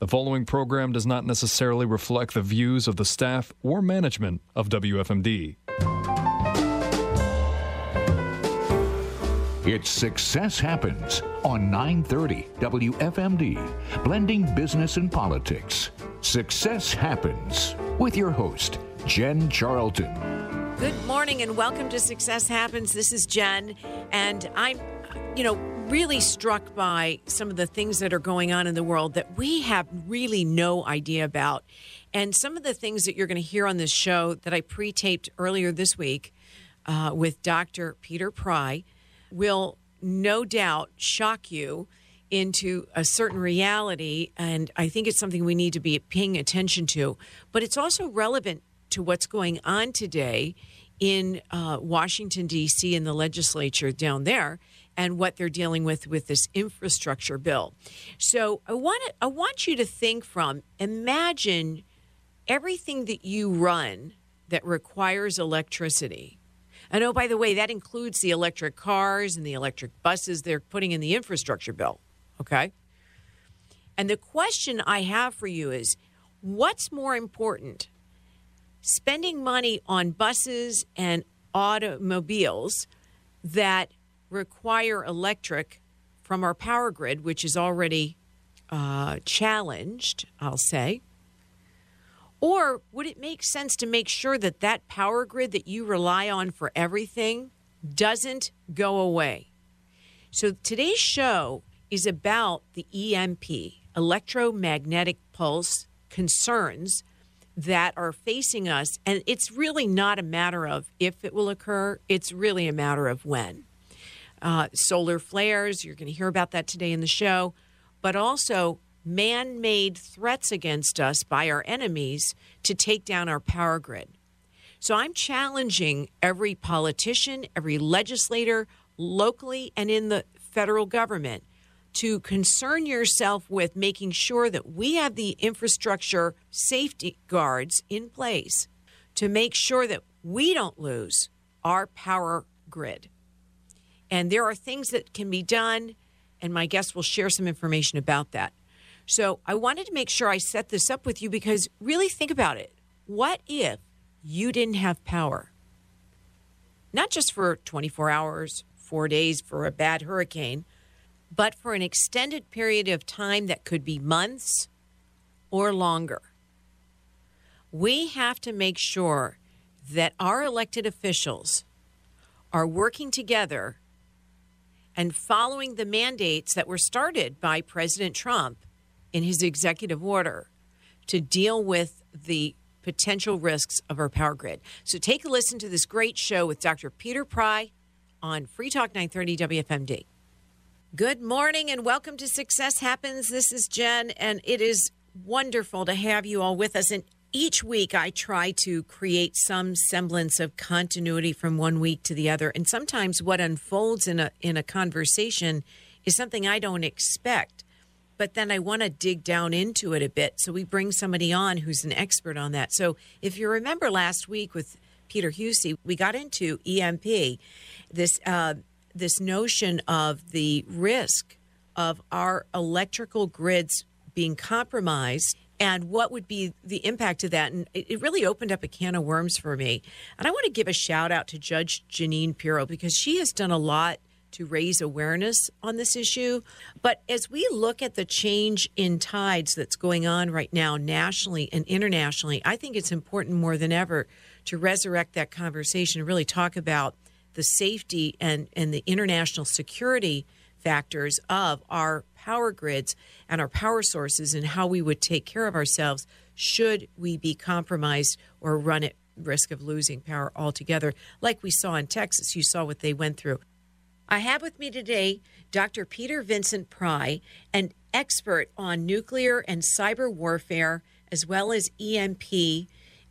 The following program does not necessarily reflect the views of the staff or management of WFMD. It's Success Happens on 930 WFMD, blending business and politics. Success Happens with your host, Jen Charlton. Good morning and welcome to Success Happens. This is Jen, and I'm, you know, really struck by some of the things that are going on in the world that we have really no idea about. And some of the things that you're going to hear on this show that I pre taped earlier this week uh, with Dr. Peter Pry will no doubt shock you into a certain reality. And I think it's something we need to be paying attention to. But it's also relevant to what's going on today in uh, Washington, D.C., in the legislature down there. And what they're dealing with with this infrastructure bill. So I want I want you to think from imagine everything that you run that requires electricity and oh, by the way, that includes the electric cars and the electric buses they're putting in the infrastructure bill. Okay. And the question I have for you is what's more important? Spending money on buses and automobiles that require electric from our power grid, which is already uh, challenged, I'll say, or would it make sense to make sure that that power grid that you rely on for everything doesn't go away? So today's show is about the EMP, electromagnetic pulse concerns that are facing us. And it's really not a matter of if it will occur, it's really a matter of when. Uh, solar flares, you're going to hear about that today in the show, but also man made threats against us by our enemies to take down our power grid. So I'm challenging every politician, every legislator, locally and in the federal government, to concern yourself with making sure that we have the infrastructure safety guards in place to make sure that we don't lose our power grid. And there are things that can be done, and my guest will share some information about that. So I wanted to make sure I set this up with you because really think about it. What if you didn't have power? Not just for 24 hours, four days for a bad hurricane, but for an extended period of time that could be months or longer. We have to make sure that our elected officials are working together and following the mandates that were started by President Trump in his executive order to deal with the potential risks of our power grid. So take a listen to this great show with Dr. Peter Pry on Free Talk 930 WFMD. Good morning and welcome to Success Happens. This is Jen, and it is wonderful to have you all with us. And each week I try to create some semblance of continuity from one week to the other. And sometimes what unfolds in a in a conversation is something I don't expect but then I want to dig down into it a bit. So we bring somebody on who's an expert on that. So if you remember last week with Peter Husey, we got into EMP, this uh, this notion of the risk of our electrical grids being compromised and what would be the impact of that. And it really opened up a can of worms for me. And I want to give a shout out to Judge Janine Pirro because she has done a lot to raise awareness on this issue. But as we look at the change in tides that's going on right now, nationally and internationally, I think it's important more than ever to resurrect that conversation and really talk about the safety and, and the international security factors of our power grids and our power sources and how we would take care of ourselves should we be compromised or run at risk of losing power altogether. Like we saw in Texas, you saw what they went through. I have with me today Dr. Peter Vincent Pry, an expert on nuclear and cyber warfare, as well as EMP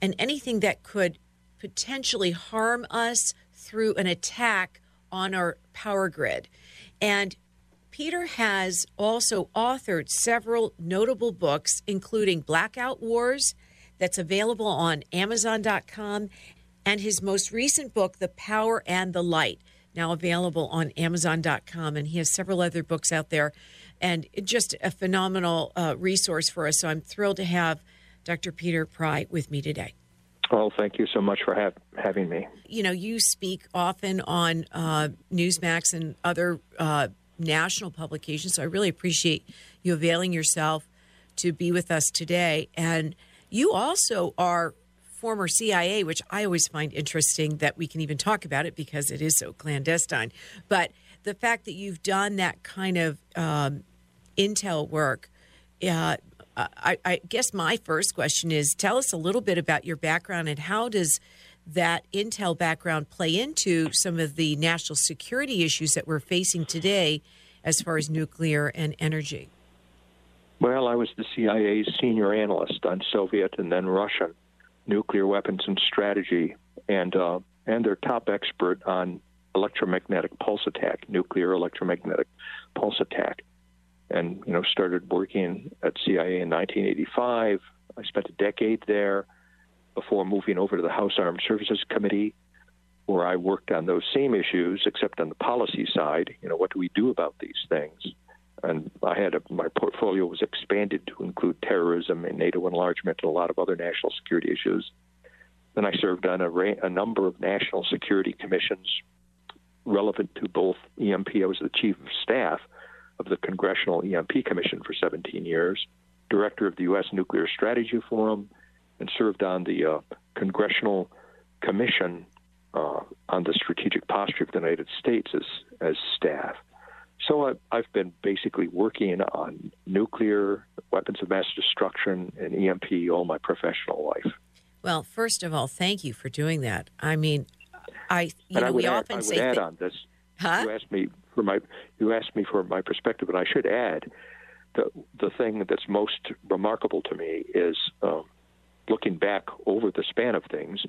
and anything that could potentially harm us through an attack on our power grid. And Peter has also authored several notable books, including Blackout Wars, that's available on Amazon.com, and his most recent book, The Power and the Light now available on Amazon.com. And he has several other books out there. and just a phenomenal uh, resource for us. So I'm thrilled to have Dr. Peter Pry with me today. Well, thank you so much for have, having me. You know, you speak often on uh, Newsmax and other uh, national publication. so I really appreciate you availing yourself to be with us today. And you also are former CIA, which I always find interesting that we can even talk about it because it is so clandestine. But the fact that you've done that kind of um, intel work, uh, I, I, guess my first question is tell us a little bit about your background and how does that intel background play into some of the national security issues that we're facing today as far as nuclear and energy? Well, I was the CIA's senior analyst on Soviet and then Russian nuclear weapons and strategy, and uh, and their top expert on electromagnetic pulse attack, nuclear electromagnetic pulse attack, and you know started working at CIA in 1985. I spent a decade there before moving over to the House Armed Services Committee, where I worked on those same issues, except on the policy side. You know, what do we do about these things? and I had a, my portfolio was expanded to include terrorism and NATO enlargement and a lot of other national security issues. Then I served on a, a number of national security commissions relevant to both EMP. I was the chief of staff of the Congressional EMP Commission for 17 years, director of the U.S. Nuclear Strategy Forum, and served on the uh, Congressional Commission uh, on the Strategic Posture of the United States as, as staff. So I, I've been basically working on nuclear weapons of mass destruction and EMP all my professional life. Well, first of all, thank you for doing that. I mean, I you and know I we add, often I would say add that, on this. huh? You asked me for my you asked me for my perspective, and I should add the the thing that's most remarkable to me is um, looking back over the span of things.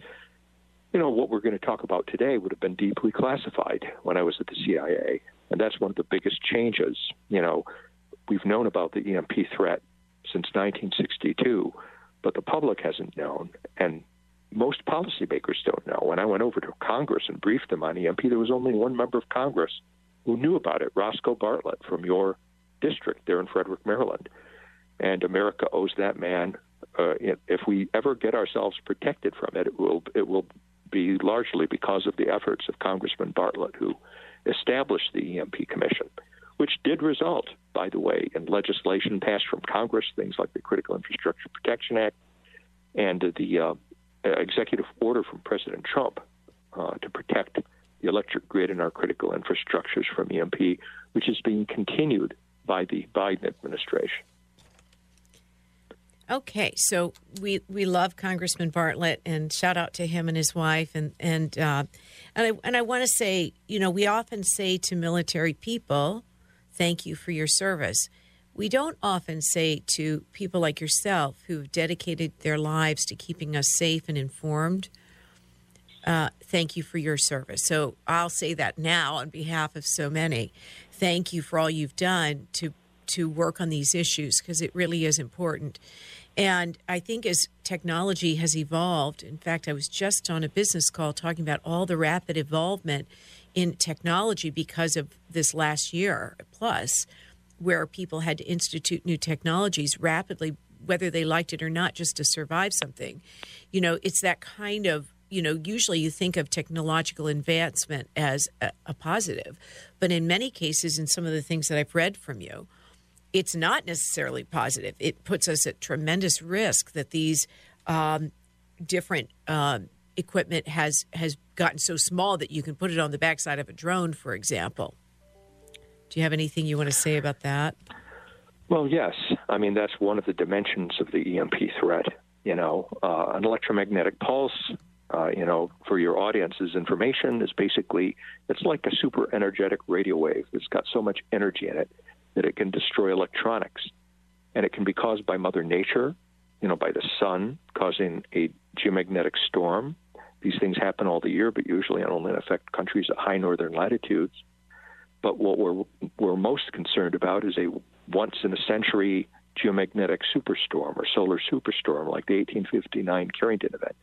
You know, what we're going to talk about today would have been deeply classified when I was at the CIA. And that's one of the biggest changes. You know, we've known about the EMP threat since 1962, but the public hasn't known, and most policymakers don't know. When I went over to Congress and briefed them on EMP, there was only one member of Congress who knew about it, Roscoe Bartlett from your district there in Frederick, Maryland. And America owes that man. Uh, if we ever get ourselves protected from it, it will it will be largely because of the efforts of Congressman Bartlett, who established the EMP Commission, which did result, by the way, in legislation passed from Congress, things like the Critical Infrastructure Protection Act and the uh, executive order from President Trump uh, to protect the electric grid and our critical infrastructures from EMP, which is being continued by the Biden administration. Okay, so we we love Congressman Bartlett, and shout out to him and his wife, and and uh, and I and I want to say, you know, we often say to military people, "Thank you for your service." We don't often say to people like yourself who've dedicated their lives to keeping us safe and informed, uh, "Thank you for your service." So I'll say that now on behalf of so many. Thank you for all you've done to to work on these issues because it really is important. And I think as technology has evolved, in fact, I was just on a business call talking about all the rapid involvement in technology because of this last year plus, where people had to institute new technologies rapidly, whether they liked it or not, just to survive something. You know, it's that kind of you know, usually you think of technological advancement as a, a, positive, but in many cases, in some of the things that I've read from you, it's not necessarily positive. It puts us at tremendous risk that these um, different uh, equipment has has gotten so small that you can put it on the backside of a drone, for example. Do you have anything you want to say about that? Well, yes. I mean, that's one of the dimensions of the EMP threat. You know, uh, an electromagnetic pulse. Uh, you know, for your audience's information, is basically it's like a super energetic radio wave. It's got so much energy in it that it can destroy electronics. And it can be caused by Mother Nature, you know, by the sun causing a geomagnetic storm. These things happen all the year, but usually only affect countries at high northern latitudes. But what we're, we're most concerned about is a once in a century geomagnetic superstorm or solar superstorm like the 1859 Carrington event.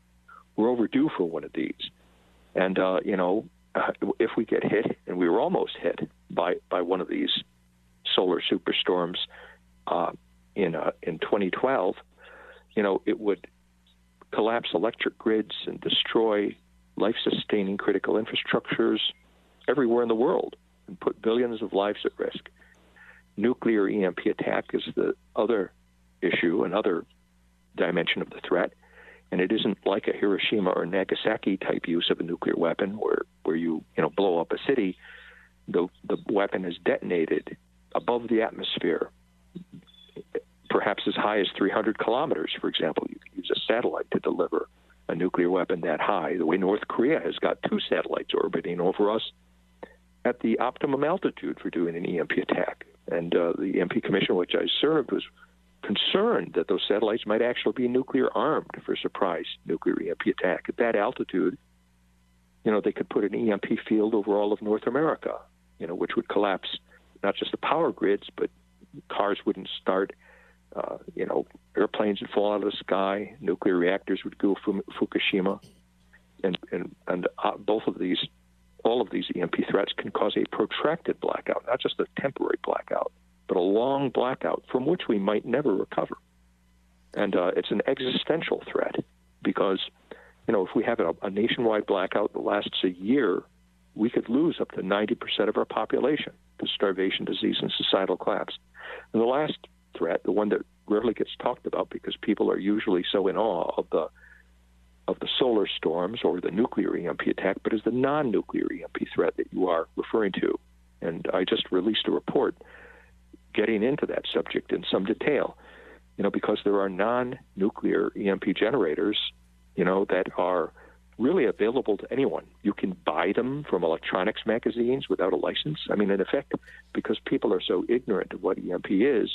We're overdue for one of these. And, uh, you know, uh, if we get hit, and we were almost hit by, by one of these solar superstorms uh, in uh, in 2012, you know, it would collapse electric grids and destroy life-sustaining critical infrastructures everywhere in the world and put billions of lives at risk. Nuclear EMP attack is the other issue, another dimension of the threat. And it isn't like a Hiroshima or Nagasaki type use of a nuclear weapon where, where you, you know, blow up a city. The, the weapon is detonated above the atmosphere, perhaps as high as 300 kilometers, for example. You could use a satellite to deliver a nuclear weapon that high, the way North Korea has got two satellites orbiting over us at the optimum altitude for doing an EMP attack. And uh, the EMP Commission, which I served, was concerned that those satellites might actually be nuclear armed for a surprise nuclear EMP attack. At that altitude, you know, they could put an EMP field over all of North America, you know, which would collapse not just the power grids, but cars wouldn't start. Uh, you know, airplanes would fall out of the sky. Nuclear reactors would go from Fukushima, and and and uh, both of these, all of these EMP threats can cause a protracted blackout, not just a temporary blackout but a long blackout from which we might never recover. And uh, it's an existential threat because, you know, if we have a, a nationwide blackout that lasts a year, we could lose up to 90% of our population starvation, disease, and societal collapse. And the last threat, the one that rarely gets talked about because people are usually so in awe of the of the solar storms or the nuclear EMP attack, but is the non-nuclear EMP threat that you are referring to. And I just released a report getting into that subject in some detail, you know, because there are non-nuclear EMP generators, you know, that are really available to anyone. You can buy them from electronics magazines without a license. I mean, in effect, because people are so ignorant of what EMP is,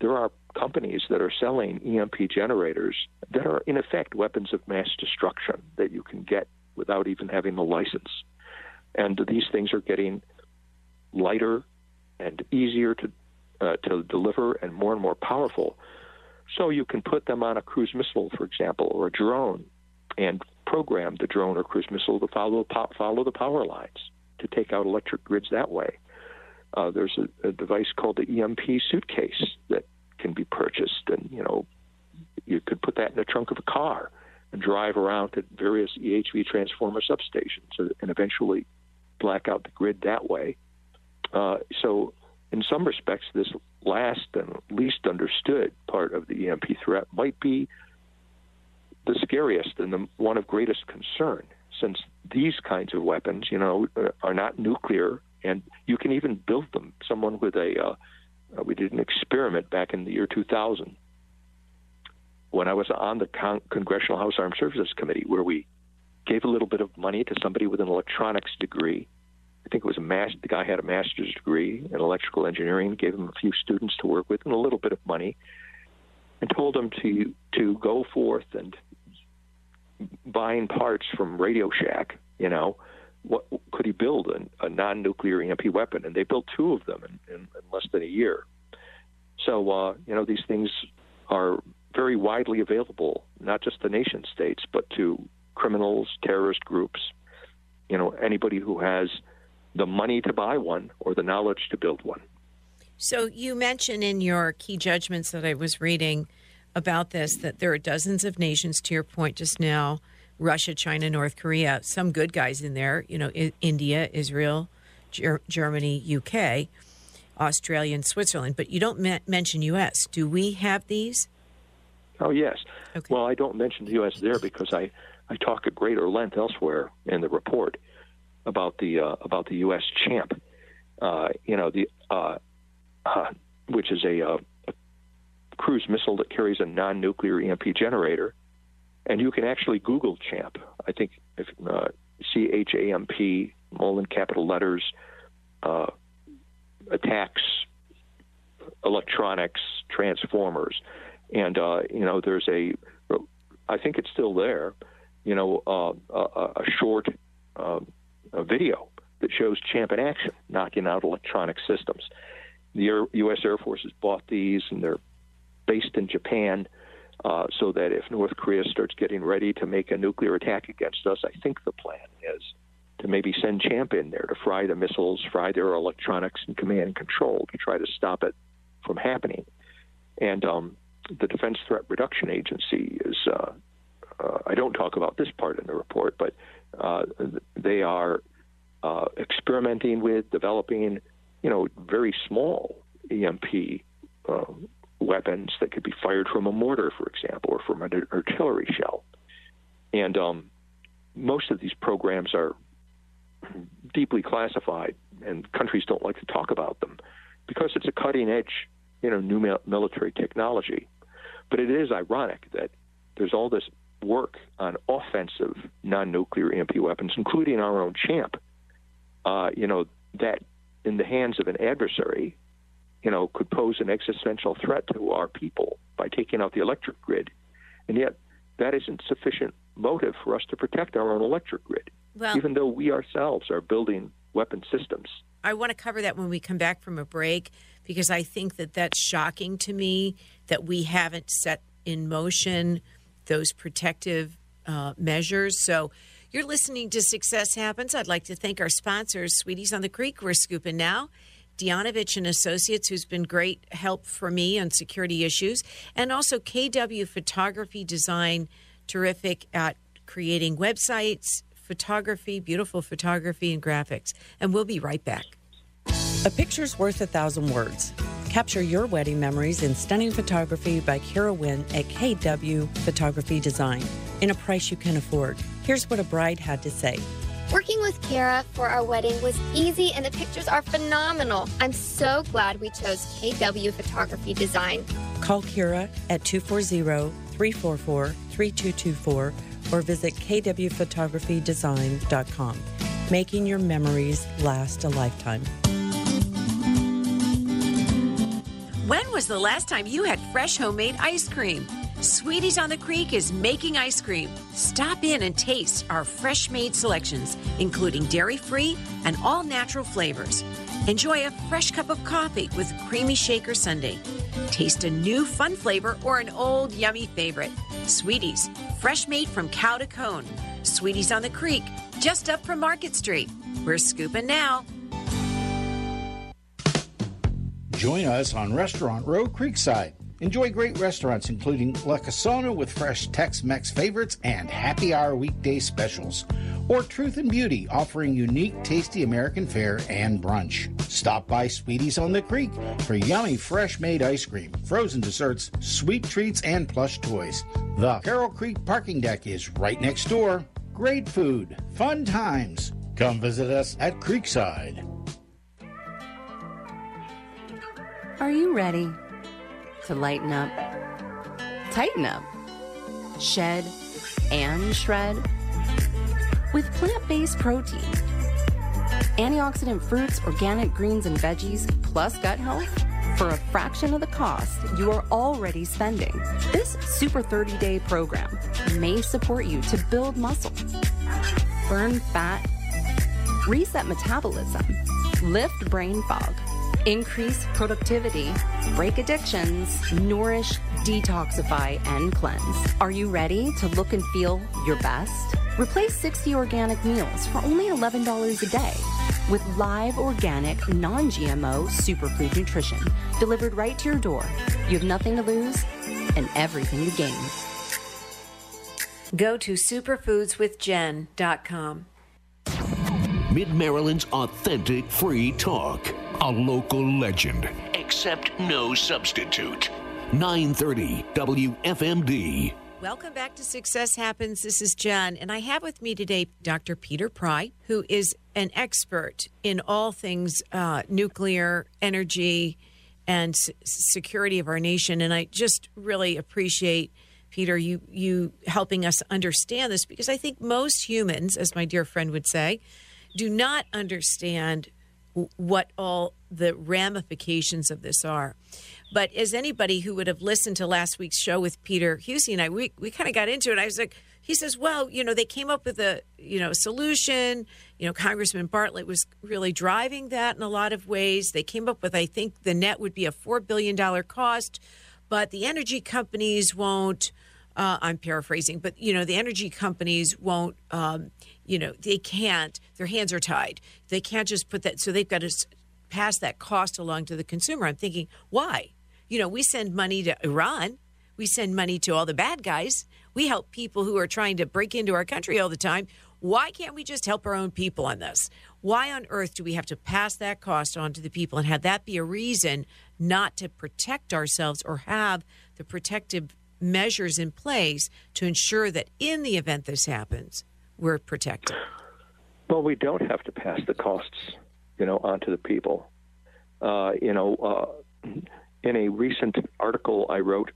there are companies that are selling EMP generators that are, in effect, weapons of mass destruction that you can get without even having a license. And these things are getting lighter and easier to uh, to deliver and more and more powerful. So you can put them on a cruise missile, for example, or a drone, and program the drone or cruise missile to follow follow the power lines to take out electric grids that way. Uh, there's a, a device called the EMP suitcase that can be purchased, and you know you could put that in the trunk of a car and drive around to various EHV transformer substations and eventually black out the grid that way. Uh, so in some respects, this last and least understood part of the EMP threat might be the scariest and the one of greatest concern, since these kinds of weapons, you know, are not nuclear, and you can even build them. Someone with a, uh, uh we did an experiment back in the year 2000 when I was on the Con- Congressional House Armed Services Committee, where we gave a little bit of money to somebody with an electronics degree I think it was a master. The guy had a master's degree in electrical engineering. Gave him a few students to work with and a little bit of money, and told him to to go forth and buying parts from Radio Shack. You know, what could he build a, a non-nuclear EMP weapon? And they built two of them in, in, in less than a year. So uh, you know, these things are very widely available, not just to nation states, but to criminals, terrorist groups. You know, anybody who has the money to buy one or the knowledge to build one. So you mentioned in your key judgments that I was reading about this that there are dozens of nations, to your point just now Russia, China, North Korea, some good guys in there, you know, India, Israel, Ger- Germany, UK, Australia, and Switzerland. But you don't me- mention U.S. Do we have these? Oh, yes. Okay. Well, I don't mention the U.S. there because I, I talk at greater length elsewhere in the report about the uh, about the U.S. CHAMP. Uh, you know the uh, uh, which is a, uh, a, cruise missile that carries a non-nuclear EMP generator, and you can actually Google CHAMP. I think if uh, C H A M P, all in capital letters, uh, attacks electronics transformers, and uh, you know there's a I think it's still there. You know, uh, a, a, short a video that shows CHAMP in action, knocking out electronic systems. The U.S. Air Force has bought these, and they're based in Japan, uh, so that if North Korea starts getting ready to make a nuclear attack against us, I think the plan is to maybe send CHAMP in there to fry the missiles, fry their electronics and command and control to try to stop it from happening. And um, the Defense Threat Reduction Agency is, uh, uh, I don't talk about this part in the report, but uh, they are uh, experimenting with developing, you know, very small EMP uh, weapons that could be fired from a mortar, for example, or from an artillery shell. And um, most of these programs are deeply classified, and countries don't like to talk about them because it's a cutting edge, you know, new military technology. But it is ironic that there's all this work on offensive non-nuclear EMP weapons, including our own CHAMP. Uh, you know that in the hands of an adversary, you know, could pose an existential threat to our people by taking out the electric grid, and yet that isn't sufficient motive for us to protect our own electric grid, well, even though we ourselves are building weapon systems. I want to cover that when we come back from a break because I think that that's shocking to me that we haven't set in motion those protective uh, measures. So you're listening to Success Happens. I'd like to thank our sponsors, Sweeties on the Creek. We're scooping now. Dianovich and Associates, who's been great help for me on security issues, and also KW Photography Design, terrific at creating websites, photography, beautiful photography, and graphics. And we'll be right back. A picture's worth a thousand words. Capture your wedding memories in stunning photography by Kara Wynn at KW Photography Design in a price you can afford. Here's what a bride had to say. Working with Kara for our wedding was easy and the pictures are phenomenal. I'm so glad we chose KW Photography Design. Call Kira at 240 344 3224 or visit kwphotographydesign.com, making your memories last a lifetime. When was the last time you had fresh homemade ice cream? Sweeties on the Creek is making ice cream. Stop in and taste our fresh made selections, including dairy free and all natural flavors. Enjoy a fresh cup of coffee with creamy shaker sundae. Taste a new fun flavor or an old yummy favorite. Sweeties, fresh made from cow to cone. Sweeties on the Creek, just up from Market Street. We're scooping now. Join us on Restaurant Row Creekside. Enjoy great restaurants including La Casona with fresh Tex Mex favorites and happy hour weekday specials. Or Truth and Beauty offering unique, tasty American fare and brunch. Stop by Sweeties on the Creek for yummy, fresh made ice cream, frozen desserts, sweet treats, and plush toys. The Carroll Creek parking deck is right next door. Great food, fun times. Come visit us at Creekside. Are you ready to lighten up, tighten up, shed, and shred? With plant based protein, antioxidant fruits, organic greens, and veggies, plus gut health, for a fraction of the cost you are already spending. This Super 30 Day program may support you to build muscle, burn fat, reset metabolism, lift brain fog increase productivity, break addictions, nourish, detoxify, and cleanse. Are you ready to look and feel your best? Replace 60 organic meals for only $11 a day with live, organic, non GMO superfood nutrition delivered right to your door. You have nothing to lose and everything to gain. Go to superfoodswithjen.com. Mid Maryland's authentic free talk. A local legend, except no substitute. 930 WFMD. Welcome back to Success Happens. This is Jen, and I have with me today Dr. Peter Pry, who is an expert in all things uh, nuclear energy and s- security of our nation. And I just really appreciate Peter you you helping us understand this because I think most humans, as my dear friend would say, do not understand what all the ramifications of this are. But as anybody who would have listened to last week's show with Peter Husey and I, we, we kind of got into it. I was like, he says, well, you know, they came up with a, you know, solution. You know, Congressman Bartlett was really driving that in a lot of ways. They came up with, I think the net would be a $4 billion cost, but the energy companies won't Uh, I'm paraphrasing, but you know the energy companies won't. Um, you know they can't. Their hands are tied. They can't just put that. So they've got to pass that cost along to the consumer. I'm thinking, why? You know, we send money to Iran. We send money to all the bad guys. We help people who are trying to break into our country all the time. Why can't we just help our own people on this? Why on earth do we have to pass that cost on to the people and have that be a reason not to protect ourselves or have the protective measures in place to ensure that in the event this happens, we're protected? Well, we don't have to pass the costs, you know, onto the people. Uh, you know, uh, in a recent article I wrote,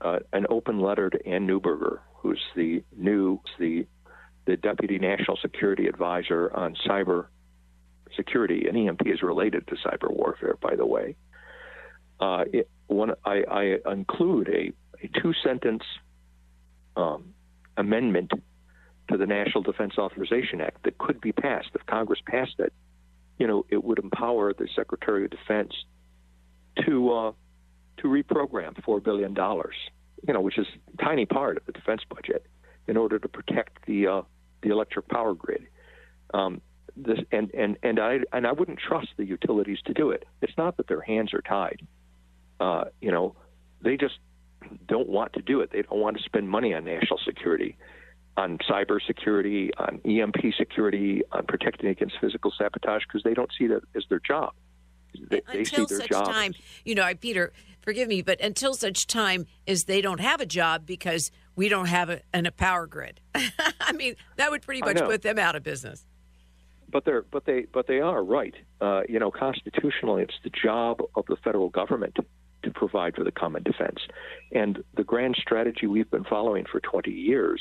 uh, an open letter to Ann Neuberger, who's the new the the deputy national security advisor on cyber security, and EMP is related to cyber warfare, by the way. Uh, it, one, I, I, include a, a two sentence um, amendment to the National Defense Authorization Act that could be passed if Congress passed it. You know, it would empower the Secretary of Defense to uh, to reprogram four billion dollars, you know, which is a tiny part of the defense budget, in order to protect the uh, the electric power grid. Um, this and and and I and I wouldn't trust the utilities to do it. It's not that their hands are tied. Uh, you know, they just don't want to do it. They don't want to spend money on national security, on cyber security, on EMP security, on protecting against physical sabotage because they don't see that as their job. They, until they such job. time, you know, Peter, forgive me, but until such time as they don't have a job because we don't have a, an, a power grid. I mean, that would pretty much put them out of business. But they're but they but they are right. Uh, you know, constitutionally, it's the job of the federal government to provide for the common defense, and the grand strategy we've been following for 20 years,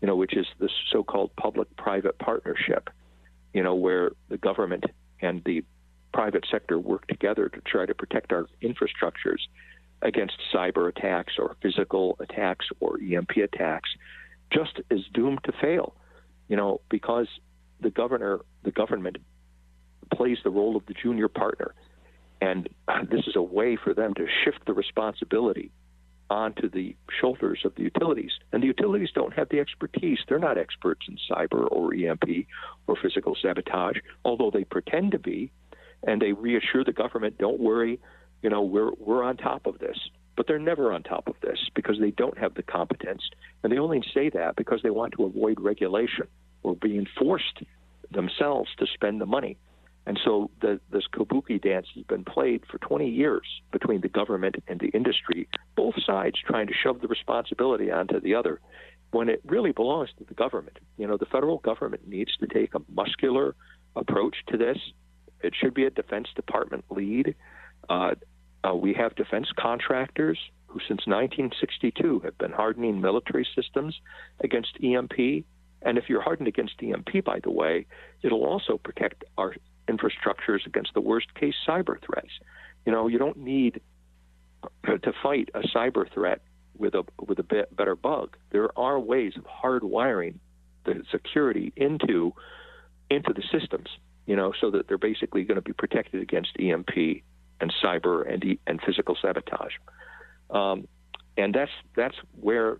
you know, which is the so-called public-private partnership, you know, where the government and the private sector work together to try to protect our infrastructures against cyber attacks or physical attacks or EMP attacks, just is doomed to fail. You know, because the governor, the government plays the role of the junior partner, and this is a way for them to shift the responsibility onto the shoulders of the utilities. And the utilities don't have the expertise. They're not experts in cyber or EMP or physical sabotage, although they pretend to be and they reassure the government, "Don't worry, you know, we're we're on top of this." But they're never on top of this because they don't have the competence, and they only say that because they want to avoid regulation or being forced themselves to spend the money. And so the, this kabuki dance has been played for 20 years between the government and the industry, both sides trying to shove the responsibility onto the other when it really belongs to the government. You know, the federal government needs to take a muscular approach to this it should be a Defense Department lead. Uh, uh, we have defense contractors who, since 1962, have been hardening military systems against EMP. And if you're hardened against EMP, by the way, it'll also protect our infrastructures against the worst case cyber threats. You know, you don't need to fight a cyber threat with a with a bit better bug. There are ways of hardwiring the security into into the systems you know, so that they're basically going to be protected against EMP and cyber and and physical sabotage. Um, and that's that's where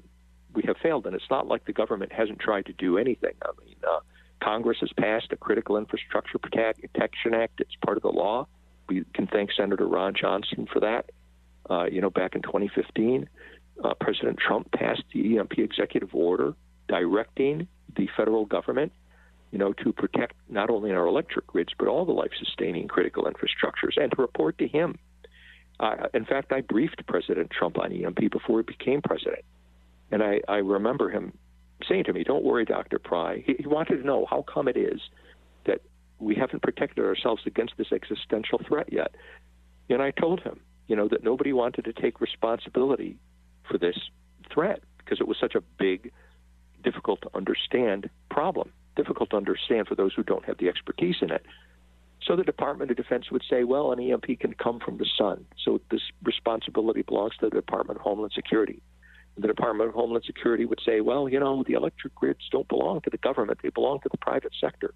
we have failed. And it's not like the government hasn't tried to do anything. I mean, uh, Congress has passed a Critical Infrastructure Protection Act. It's part of the law. We can thank Senator Ron Johnson for that. Uh, you know, back in 2015, uh, President Trump passed the EMP executive order directing the federal government you know, to protect not only our electric grids, but all the life sustaining critical infrastructures and to report to him. Uh, in fact, I briefed President Trump on EMP before he became president. And I, I remember him saying to me, Don't worry, Dr. Pry. He, he wanted to know how come it is that we haven't protected ourselves against this existential threat yet. And I told him, you know, that nobody wanted to take responsibility for this threat because it was such a big, difficult to understand problem difficult to understand for those who don't have the expertise in it. So the Department of Defense would say, well, an EMP can come from the sun. So this responsibility belongs to the Department of Homeland Security. The Department of Homeland Security would say, well, you know, the electric grids don't belong to the government, they belong to the private sector.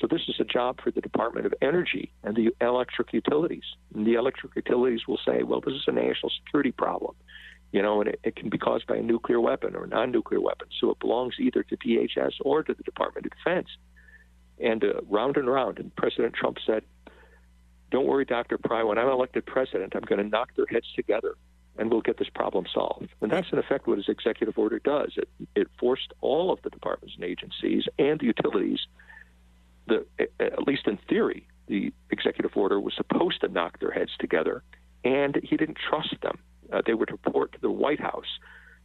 So this is a job for the Department of Energy and the electric utilities. And the electric utilities will say, well, this is a national security problem. you know, and it, it can be caused by a nuclear weapon or a non-nuclear weapon. So it belongs either to DHS or to the Department of Defense. And uh, round and round, and President Trump said, "Don't worry, Dr. Pry. When I'm elected president, I'm going to knock their heads together, and we'll get this problem solved." And that's in effect what his executive order does. It it forced all of the departments and agencies and the utilities, the at least in theory, the executive order was supposed to knock their heads together, and he didn't trust them. Uh, they would report to the White House,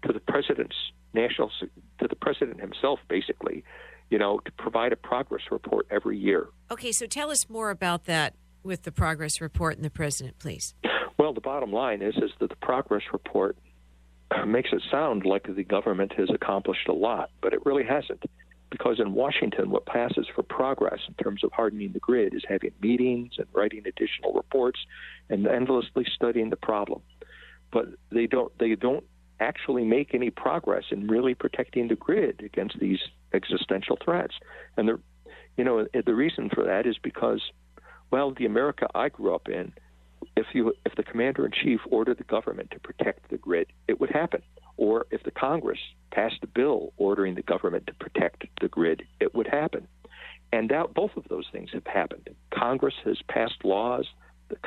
to the president's national, to the president himself, basically, you know, to provide a progress report every year. Okay, so tell us more about that with the progress report and the president, please. Well, the bottom line is is that the progress report makes it sound like the government has accomplished a lot, but it really hasn't because in Washington, what passes for progress in terms of hardening the grid is having meetings and writing additional reports and endlessly studying the problem. But they don't they don't actually make any progress in really protecting the grid against these existential threats. And the you know the reason for that is because well, the America I grew up in, if you if the commander in chief ordered the government to protect the grid, it would happen or if the Congress passed a bill ordering the government to protect the grid, it would happen. And that, both of those things have happened. Congress has passed laws, the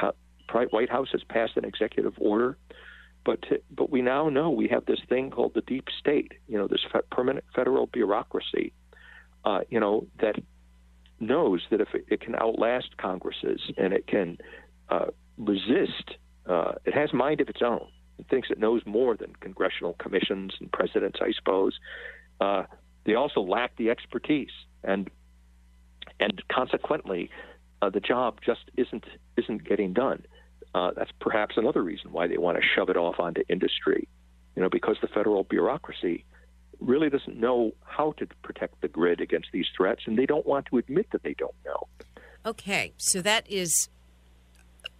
White House has passed an executive order, but to, but we now know we have this thing called the deep state. You know, this permanent federal bureaucracy. Uh, you know that knows that if it, it, can outlast Congresses and it can uh, resist, uh, it has mind of its own It thinks it knows more than congressional commissions and presidents, I suppose. Uh, they also lack the expertise, and and consequently, uh, the job just isn't isn't getting done. Uh, that's perhaps another reason why they want to shove it off onto industry, you know, because the federal bureaucracy really doesn't know how to protect the grid against these threats, and they don't want to admit that they don't know. Okay, so that is,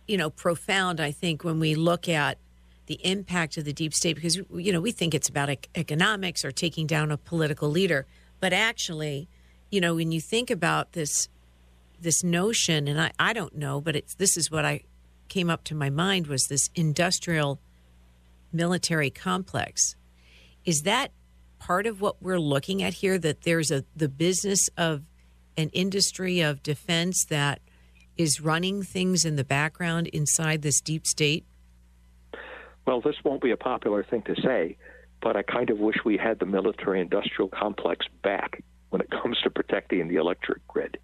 you know, profound. I think when we look at the impact of the deep state because you know we think it's about economics or taking down a political leader but actually you know when you think about this this notion and I, I don't know but it's this is what I came up to my mind was this industrial military complex is that part of what we're looking at here that there's a the business of an industry of defense that is running things in the background inside this deep state well, this won't be a popular thing to say, but I kind of wish we had the military industrial complex back when it comes to protecting the electric grid.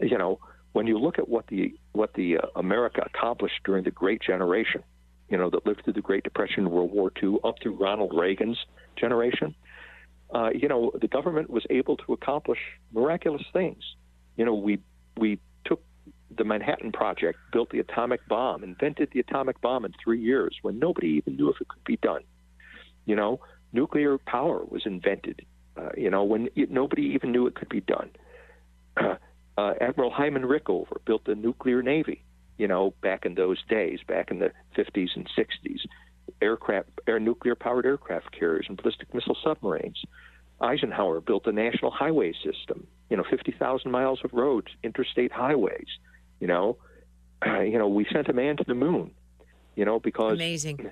You know, when you look at what the what the uh, America accomplished during the Great Generation, you know, that lived through the Great Depression, World War II, up through Ronald Reagan's generation, uh, you know, the government was able to accomplish miraculous things. You know, we we the Manhattan Project built the atomic bomb, invented the atomic bomb in three years when nobody even knew if it could be done. You know, nuclear power was invented, uh, you know, when it, nobody even knew it could be done. Uh, uh, Admiral Hyman Rickover built the nuclear navy, you know, back in those days, back in the 50s and 60s. Aircraft, air nuclear powered aircraft carriers and ballistic missile submarines. Eisenhower built the national highway system, you know, 50,000 miles of roads, interstate highways. You know, uh, you know, we sent a man to the moon. You know, because amazing.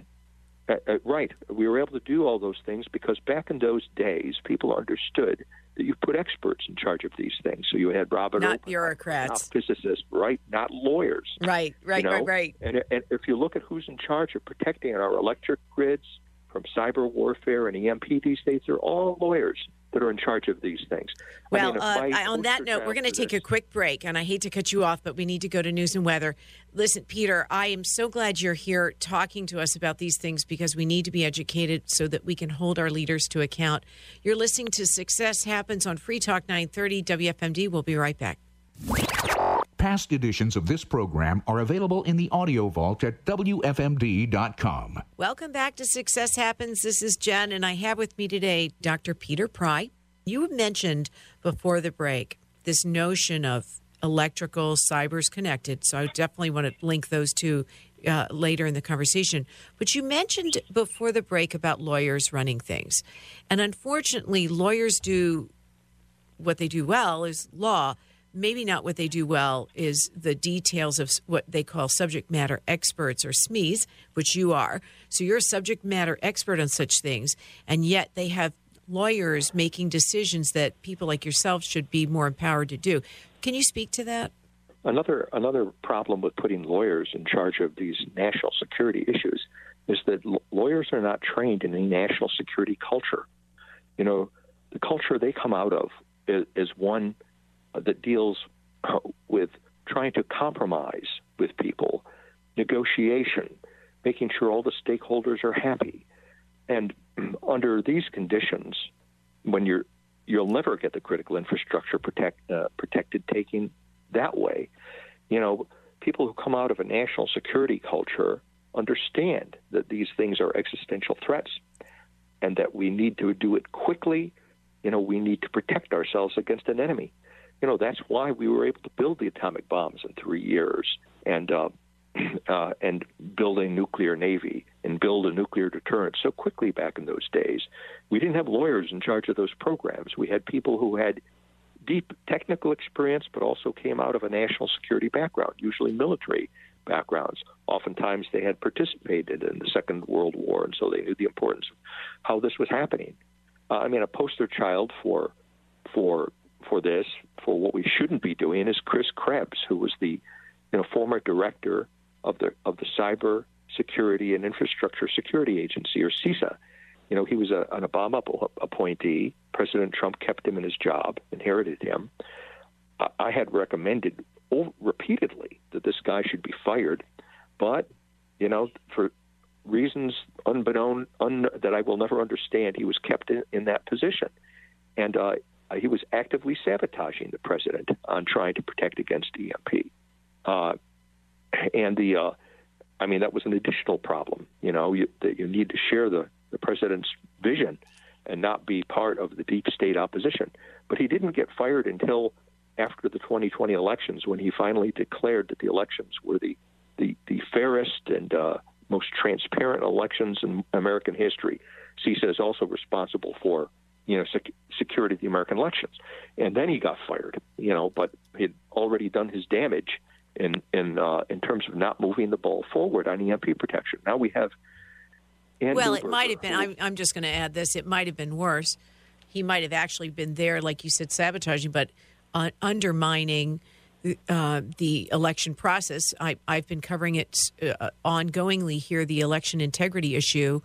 Uh, uh, right, we were able to do all those things because back in those days, people understood that you put experts in charge of these things. So you had Robert, not bureaucrats, not physicists, right? Not lawyers, right? Right, you know? right, right. And, and if you look at who's in charge of protecting our electric grids from cyber warfare and EMP these days, they're all lawyers that are in charge of these things. Well, I mean, uh, on that note, we're going to take this. a quick break, and I hate to cut you off, but we need to go to news and weather. Listen, Peter, I am so glad you're here talking to us about these things because we need to be educated so that we can hold our leaders to account. You're listening to Success Happens on Free Talk 930 WFMD. We'll be right back. Past editions of this program are available in the audio vault at WFMD.com. Welcome back to Success Happens. This is Jen, and I have with me today Dr. Peter Pry. You mentioned before the break this notion of electrical, cybers connected. So I definitely want to link those two uh, later in the conversation. But you mentioned before the break about lawyers running things. And unfortunately, lawyers do what they do well is law maybe not what they do well is the details of what they call subject matter experts or SMEs, which you are. So you're a subject matter expert on such things, and yet they have lawyers making decisions that people like yourself should be more empowered to do. Can you speak to that? Another another problem with putting lawyers in charge of these national security issues is that lawyers are not trained in a national security culture. You know, the culture they come out of is, is one that deals with trying to compromise with people, negotiation, making sure all the stakeholders are happy. And under these conditions, when you're you'll never get the critical infrastructure protect, uh, protected taking that way. You know, people who come out of a national security culture understand that these things are existential threats and that we need to do it quickly. You know, we need to protect ourselves against an enemy. You know, that's why we were able to build the atomic bombs in three years and uh, uh, and build a nuclear navy and build a nuclear deterrent so quickly back in those days. We didn't have lawyers in charge of those programs. We had people who had deep technical experience, but also came out of a national security background, usually military backgrounds. Oftentimes, they had participated in the Second World War, and so they knew the importance of how this was happening. Uh, I mean, a poster child for for for this, for what we shouldn't be doing, is Chris Krebs, who was the you know former director of the of the Cyber Security and Infrastructure Security Agency, or CISA. You know, he was a, an Obama appointee. President Trump kept him in his job, inherited him. I had recommended repeatedly that this guy should be fired, but you know, for reasons unbeknown un, that I will never understand, he was kept in, in that position, and uh, he was actively sabotaging the president on trying to protect against EMP. Uh, and the, uh, I mean, that was an additional problem. You know, you, that you need to share the the president's vision and not be part of the deep state opposition. But he didn't get fired until after the 2020 elections when he finally declared that the elections were the the, the fairest and uh, most transparent elections in American history. CISA is also responsible for you know sec- security of the American elections, and then he got fired. You know, but he'd already done his damage in in uh, in terms of not moving the ball forward on EMP protection. Now we have well, it might have been. I'm, I'm just going to add this. It might have been worse. He might have actually been there, like you said, sabotaging, but uh, undermining uh, the election process. I, have been covering it uh, ongoingly here, the election integrity issue,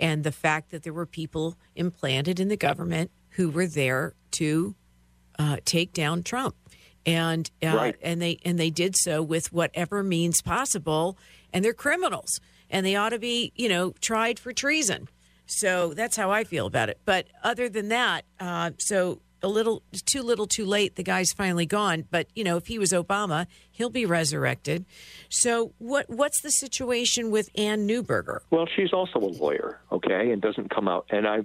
and the fact that there were people implanted in the government who were there to uh, take down Trump, and uh, right. and they and they did so with whatever means possible, and they're criminals and they ought to be, you know, tried for treason. So that's how I feel about it. But other than that, uh, so a little too little too late the guy's finally gone. But you know if he was obama he'll be resurrected. So what what's the situation with ann neuberger? Well she's also a lawyer okay and doesn't come out. And i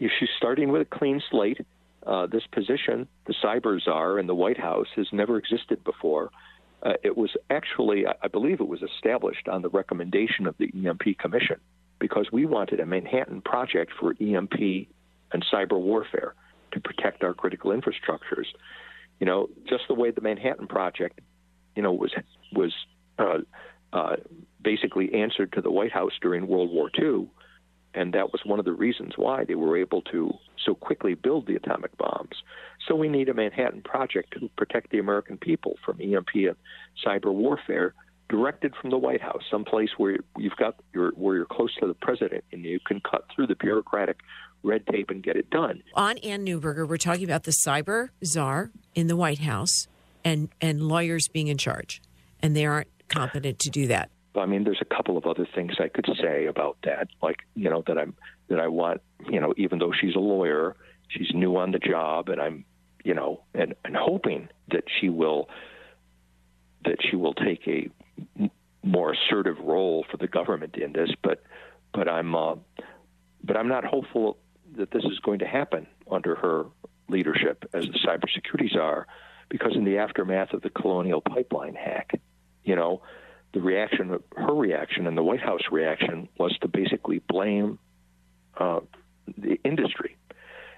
she's starting with a clean slate uh, this position the cyber czar in the white house has never existed before. Uh, it was actually, I believe it was established on the recommendation of the EMP Commission because we wanted a Manhattan Project for EMP and cyber warfare to protect our critical infrastructures. You know, just the way the Manhattan Project, you know, was was uh, uh, basically answered to the White House during World War II, and that was one of the reasons why they were able to so quickly build the atomic bombs. So we need a Manhattan Project to protect the American people from EMP and cyber warfare directed from the White House, someplace where you've got your where you're close to the president and you can cut through the bureaucratic red tape and get it done. On Ann Neuberger, we're talking about the cyber czar in the White House and and lawyers being in charge, and they aren't competent to do that. I mean, there's a couple of other things I could say about that, like you know that I'm that I want you know even though she's a lawyer, she's new on the job, and I'm you know and and hoping that she will that she will take a more assertive role for the government in this, but but I'm uh, but I'm not hopeful that this is going to happen under her leadership as the cybersecurity czar, because in the aftermath of the Colonial Pipeline hack, you know, the reaction, her reaction, and the White House reaction was to basically blame uh, the industry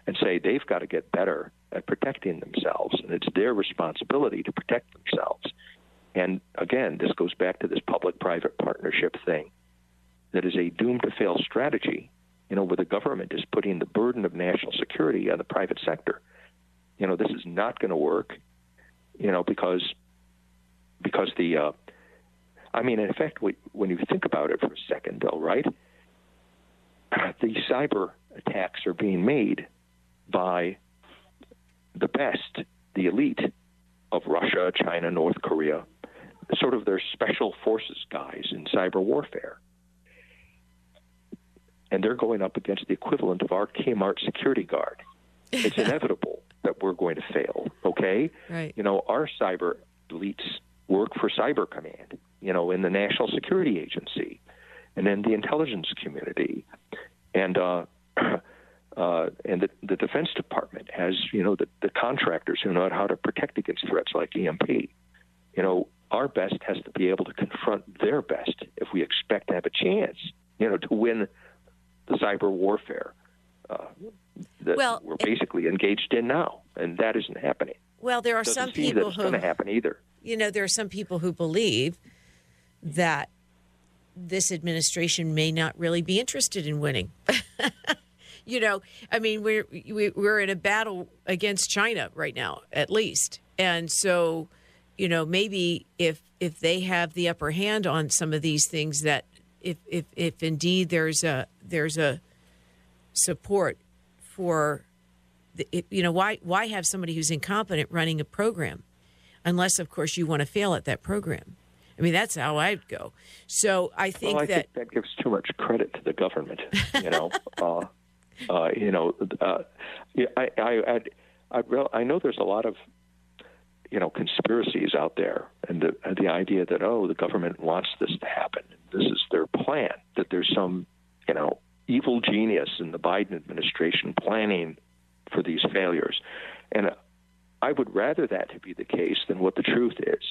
and say they've got to get better at protecting themselves, and it's their responsibility to protect themselves. And again, this goes back to this public private partnership thing that is a doomed to fail strategy, you know, where the government is putting the burden of national security on the private sector. You know, this is not going to work, you know, because because the uh, I mean, in effect, when you think about it for a second, though, right? The cyber attacks are being made by the best, the elite of Russia, China, North Korea, sort of their special forces guys in cyber warfare. And they're going up against the equivalent of our Kmart security guard. It's inevitable that we're going to fail, okay? Right. You know, our cyber elites work for Cyber Command, you know, in the National Security Agency and in the intelligence community. And uh, uh, and the, the Defense Department has, you know, the, the contractors who know how to protect against threats like EMP. You know, our best has to be able to confront their best if we expect to have a chance, you know, to win the cyber warfare uh, that well, we're basically engaged in now, and that isn't happening. Well, there are Doesn't some people that it's who, going to happen either. you know, there are some people who believe that this administration may not really be interested in winning. you know, I mean, we're we're in a battle against China right now, at least, and so, you know, maybe if if they have the upper hand on some of these things, that if if if indeed there's a there's a support for, the, it, you know, why why have somebody who's incompetent running a program, unless of course you want to fail at that program. I mean, that's how I'd go. So I think well, I that think that gives too much credit to the government. You know, uh, uh, you know, uh, yeah, I, I, I'd, I'd real, I know there's a lot of, you know, conspiracies out there, and the and the idea that oh, the government wants this to happen, this is their plan. That there's some, you know, evil genius in the Biden administration planning for these failures, and I would rather that to be the case than what the truth is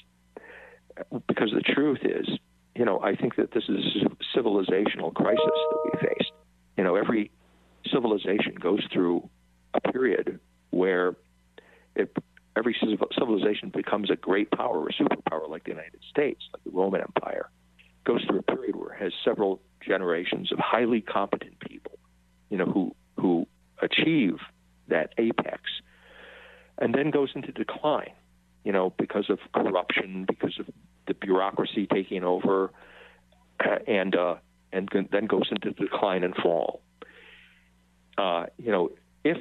because the truth is, you know, I think that this is a civilizational crisis that we faced. You know, every civilization goes through a period where it, every civilization becomes a great power or superpower, like the United States, like the Roman Empire, goes through a period where it has several generations of highly competent people, you know, who who achieve that apex, and then goes into decline you know, because of corruption, because of the bureaucracy taking over, and uh, and then goes into decline and fall. Uh, you know, if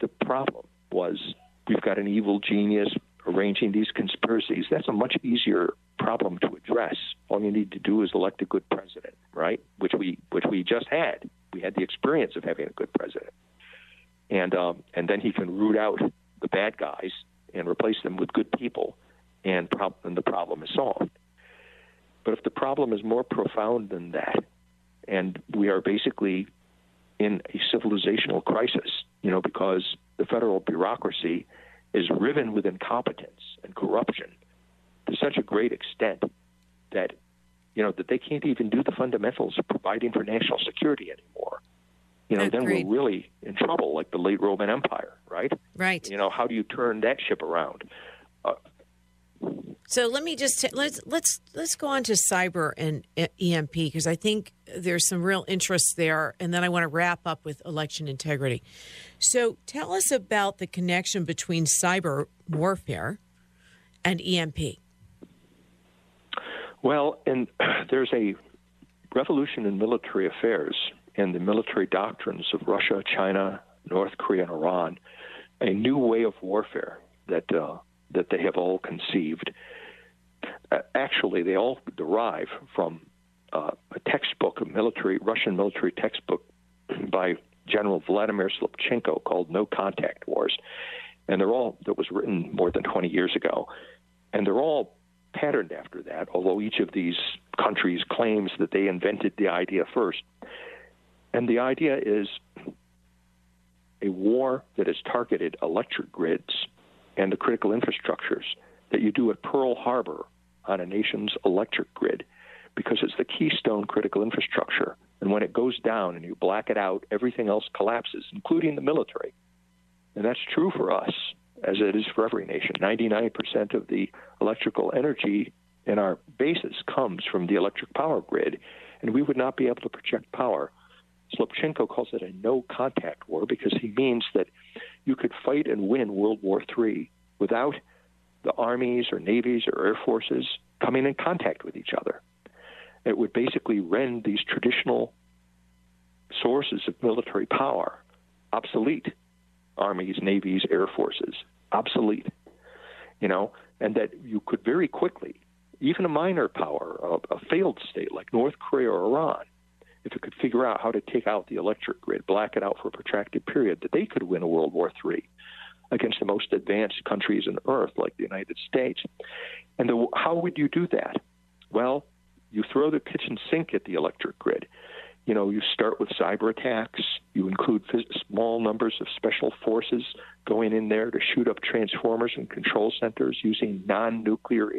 the problem was we've got an evil genius arranging these conspiracies, that's a much easier problem to address. All you need to do is elect a good president, right? Which we which we just had. We had the experience of having a good president, and um, and then he can root out the bad guys and replace them with good people, and, prob- and the problem is solved. But if the problem is more profound than that, and we are basically in a civilizational crisis, you know, because the federal bureaucracy is riven with incompetence and corruption to such a great extent that, you know, that they can't even do the fundamentals of providing for national security anymore you know, then we're really in trouble, like the late Roman Empire, right? Right. You know, how do you turn that ship around? Uh, So let me just t- let's let's let's go on to cyber and uh, EMP because I think there's some real interest there, and then I want to wrap up with election integrity. So tell us about the connection between cyber warfare and EMP. Well, and there's a revolution in military affairs and the military doctrines of Russia, China, North Korea, and Iran, a new way of warfare that uh, that they have all conceived. Uh, actually, they all derive from uh, a textbook, a military Russian military textbook by General Vladimir Slipchenko called "No Contact Wars," and they're all that was written more than 20 years ago, and they're all patterned after that. Although each of these countries claims that they invented the idea first. And the idea is a war that has targeted electric grids and the critical infrastructures that you do at Pearl Harbor on a nation's electric grid because it's the keystone critical infrastructure. And when it goes down and you black it out, everything else collapses, including the military. And that's true for us, as it is for every nation. 99% of the electrical energy in our bases comes from the electric power grid, and we would not be able to project power. Slipchenko calls it a no contact war because he means that you could fight and win World War III without the armies or navies or air forces coming in contact with each other. It would basically rend these traditional sources of military power obsolete armies, navies, air forces obsolete. You know, and that you could very quickly, even a minor power, a, a failed state like North Korea or Iran, if it could figure out how to take out the electric grid, black it out for a protracted period, that they could win a World War III against the most advanced countries on earth, like the United States. And the, how would you do that? Well, you throw the kitchen sink at the electric grid. You know, you start with cyber attacks. You include small numbers of special forces going in there to shoot up transformers and control centers using non-nuclear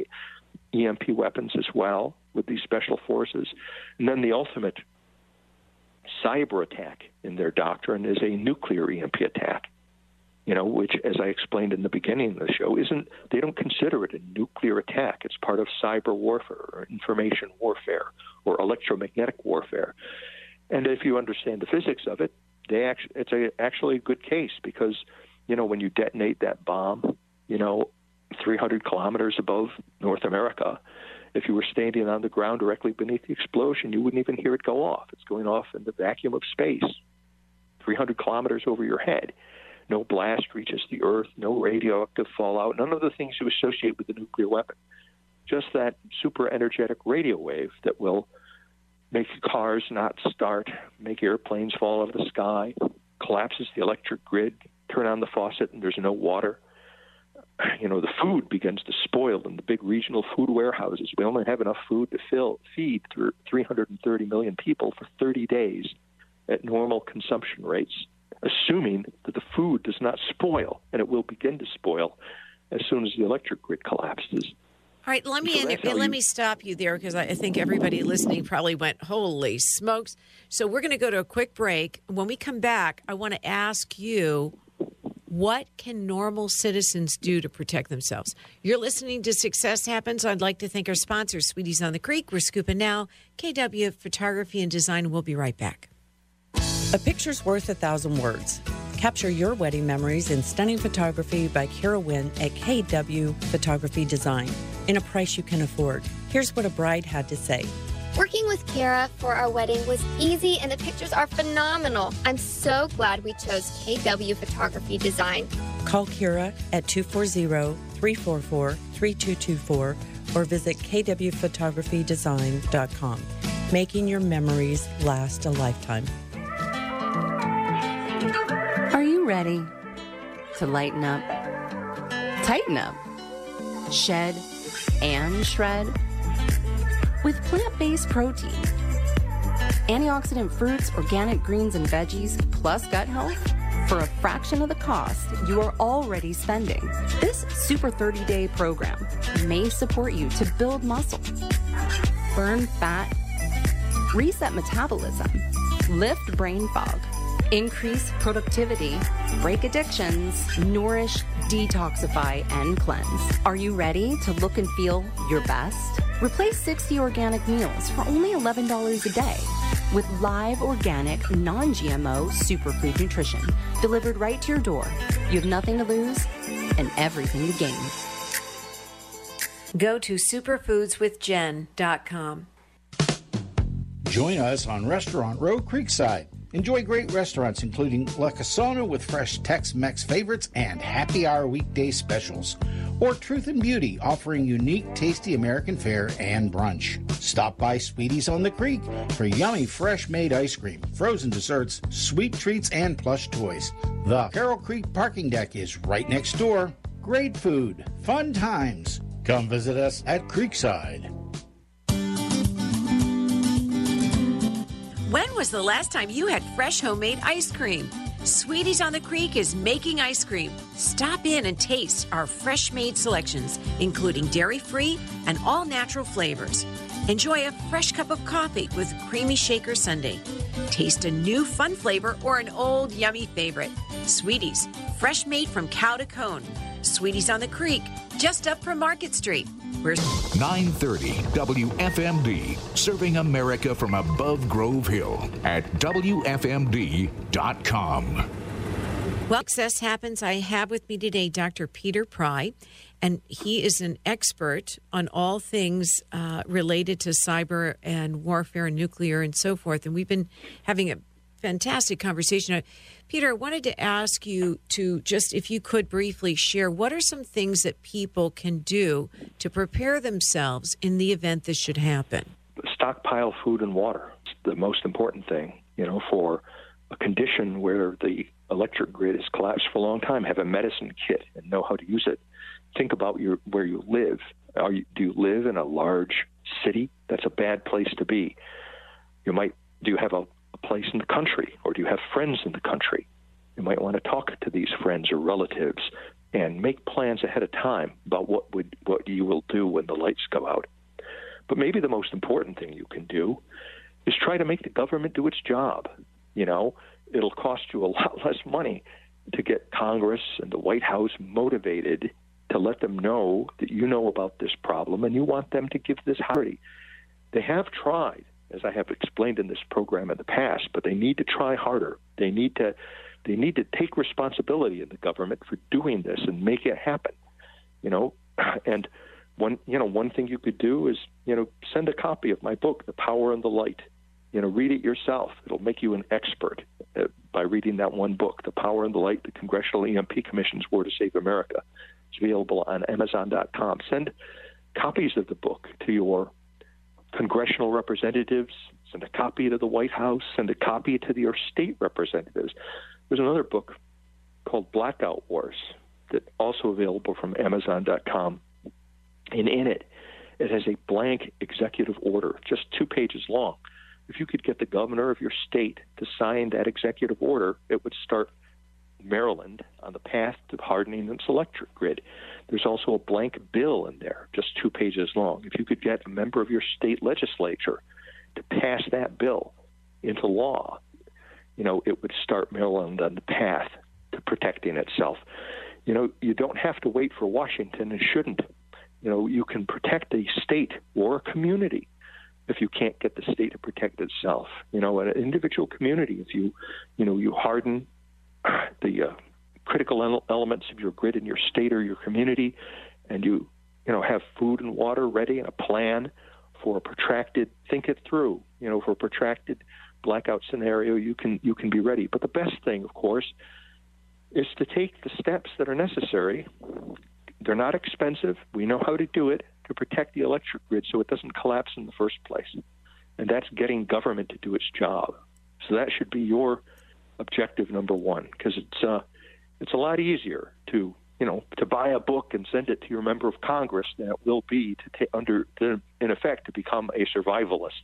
EMP weapons as well with these special forces. And then the ultimate cyber attack in their doctrine is a nuclear EMP attack you know, which, as I explained in the beginning of the show, isn't they don't consider it a nuclear attack. It's part of cyber warfare or information warfare or electromagnetic warfare. And if you understand the physics of it, they actually, it's a, actually a good case because, you know, when you detonate that bomb, you know, 300 kilometers above North America, if you were standing on the ground directly beneath the explosion, you wouldn't even hear it go off. It's going off in the vacuum of space, 300 kilometers over your head. No blast reaches the Earth, no radioactive fallout, none of the things you associate with a nuclear weapon. Just that super energetic radio wave that will make cars not start, make airplanes fall out of the sky, collapses the electric grid, turn on the faucet, and there's no water. You know, the food begins to spoil in the big regional food warehouses. We only have enough food to fill, feed 330 million people for 30 days at normal consumption rates assuming that the food does not spoil, and it will begin to spoil as soon as the electric grid collapses. All right, let me so let you... me stop you there because I think everybody listening probably went, "Holy smokes!" So we're going to go to a quick break. When we come back, I want to ask you, what can normal citizens do to protect themselves? You're listening to Success Happens. I'd like to thank our sponsor, Sweeties on the Creek. We're scooping now. KW Photography and Design. We'll be right back. A picture's worth a thousand words. Capture your wedding memories in stunning photography by Kira Wynn at KW Photography Design in a price you can afford. Here's what a bride had to say. Working with Kara for our wedding was easy and the pictures are phenomenal. I'm so glad we chose KW Photography Design. Call Kira at 240 344 3224 or visit kwphotographydesign.com, making your memories last a lifetime. Are you ready to lighten up, tighten up, shed, and shred? With plant based protein, antioxidant fruits, organic greens, and veggies, plus gut health? For a fraction of the cost you are already spending, this Super 30 Day program may support you to build muscle, burn fat, reset metabolism, lift brain fog increase productivity, break addictions, nourish, detoxify, and cleanse. Are you ready to look and feel your best? Replace 60 organic meals for only $11 a day with live organic, non GMO superfood nutrition delivered right to your door. You have nothing to lose and everything to gain. Go to superfoodswithjen.com. Join us on Restaurant Row Creekside Enjoy great restaurants including La Casona with fresh Tex Mex favorites and happy hour weekday specials. Or Truth and Beauty offering unique, tasty American fare and brunch. Stop by Sweeties on the Creek for yummy, fresh made ice cream, frozen desserts, sweet treats, and plush toys. The Carroll Creek parking deck is right next door. Great food, fun times. Come visit us at Creekside. When was the last time you had fresh homemade ice cream? Sweeties on the Creek is making ice cream. Stop in and taste our fresh made selections, including dairy free and all natural flavors. Enjoy a fresh cup of coffee with creamy shaker sundae. Taste a new fun flavor or an old yummy favorite. Sweeties, fresh made from cow to cone. Sweeties on the Creek, just up from Market Street. We're 930 WFMD, serving America from above Grove Hill at WFMD.com. Well, Success Happens. I have with me today Dr. Peter Pry, and he is an expert on all things uh, related to cyber and warfare and nuclear and so forth. And we've been having a fantastic conversation. Peter, I wanted to ask you to just, if you could briefly share, what are some things that people can do to prepare themselves in the event this should happen? Stockpile food and water. It's the most important thing, you know, for a condition where the electric grid has collapsed for a long time. Have a medicine kit and know how to use it. Think about your where you live. Are you, do you live in a large city? That's a bad place to be. You might do you have a a place in the country, or do you have friends in the country? You might want to talk to these friends or relatives and make plans ahead of time about what would what you will do when the lights go out. But maybe the most important thing you can do is try to make the government do its job. You know, it'll cost you a lot less money to get Congress and the White House motivated to let them know that you know about this problem and you want them to give this priority. They have tried as I have explained in this program in the past, but they need to try harder. They need to they need to take responsibility in the government for doing this and make it happen. You know, and one you know one thing you could do is you know send a copy of my book, The Power and the Light. You know, read it yourself. It'll make you an expert uh, by reading that one book, The Power and the Light: The Congressional EMP Commission's War to Save America. It's available on Amazon.com. Send copies of the book to your congressional representatives, send a copy to the White House, send a copy to your state representatives. There's another book called Blackout Wars that also available from Amazon.com. And in it, it has a blank executive order, just two pages long. If you could get the governor of your state to sign that executive order, it would start Maryland on the path to hardening its electric grid. There's also a blank bill in there, just two pages long. If you could get a member of your state legislature to pass that bill into law, you know, it would start Maryland on the path to protecting itself. You know, you don't have to wait for Washington and shouldn't. You know, you can protect a state or a community if you can't get the state to protect itself. You know, an individual community, if you, you know, you harden the uh, critical elements of your grid in your state or your community, and you you know have food and water ready and a plan for a protracted think it through you know for a protracted blackout scenario you can you can be ready. But the best thing of course is to take the steps that are necessary. They're not expensive. We know how to do it to protect the electric grid so it doesn't collapse in the first place. And that's getting government to do its job. So that should be your objective number one because it's uh, it's a lot easier to you know to buy a book and send it to your member of Congress than it will be to under to, in effect to become a survivalist.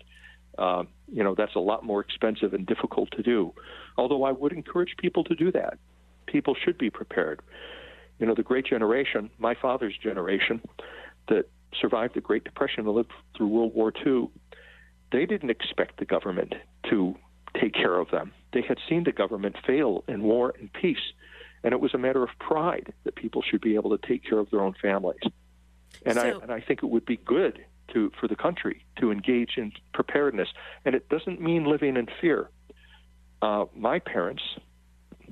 Uh, you know that's a lot more expensive and difficult to do. Although I would encourage people to do that. People should be prepared. You know the Great Generation, my father's generation, that survived the Great Depression and lived through World War II. They didn't expect the government to take care of them. They had seen the government fail in war and peace, and it was a matter of pride that people should be able to take care of their own families. And, so, I, and I think it would be good to, for the country to engage in preparedness. And it doesn't mean living in fear. Uh, my parents,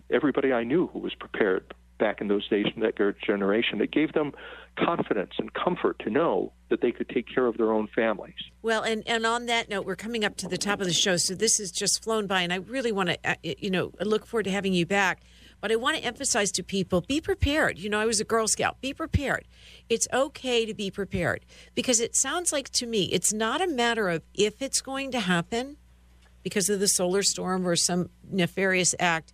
everybody I knew who was prepared back in those days in that generation. It gave them confidence and comfort to know that they could take care of their own families. Well, and, and on that note, we're coming up to the top of the show, so this has just flown by, and I really want to, uh, you know, look forward to having you back. But I want to emphasize to people be prepared. You know, I was a Girl Scout. Be prepared. It's okay to be prepared because it sounds like to me it's not a matter of if it's going to happen because of the solar storm or some nefarious act,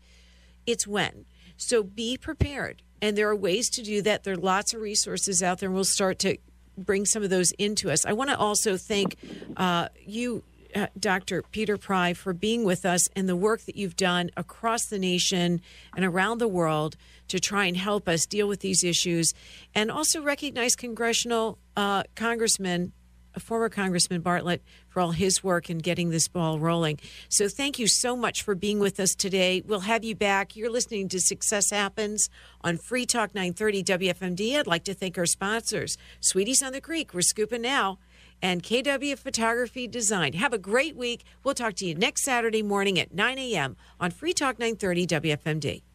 it's when. So be prepared. And there are ways to do that. There are lots of resources out there, and we'll start to bring some of those into us. I want to also thank uh, you, uh, Dr. Peter Pry, for being with us and the work that you've done across the nation and around the world to try and help us deal with these issues, and also recognize congressional uh, congressmen former Congressman Bartlett for all his work in getting this ball rolling. So thank you so much for being with us today. We'll have you back. You're listening to Success Happens on Free Talk 930 WFMD. I'd like to thank our sponsors, Sweeties on the Creek, we're scooping now, and KW Photography Design. Have a great week. We'll talk to you next Saturday morning at 9 a.m. on Free Talk 930 WFMD.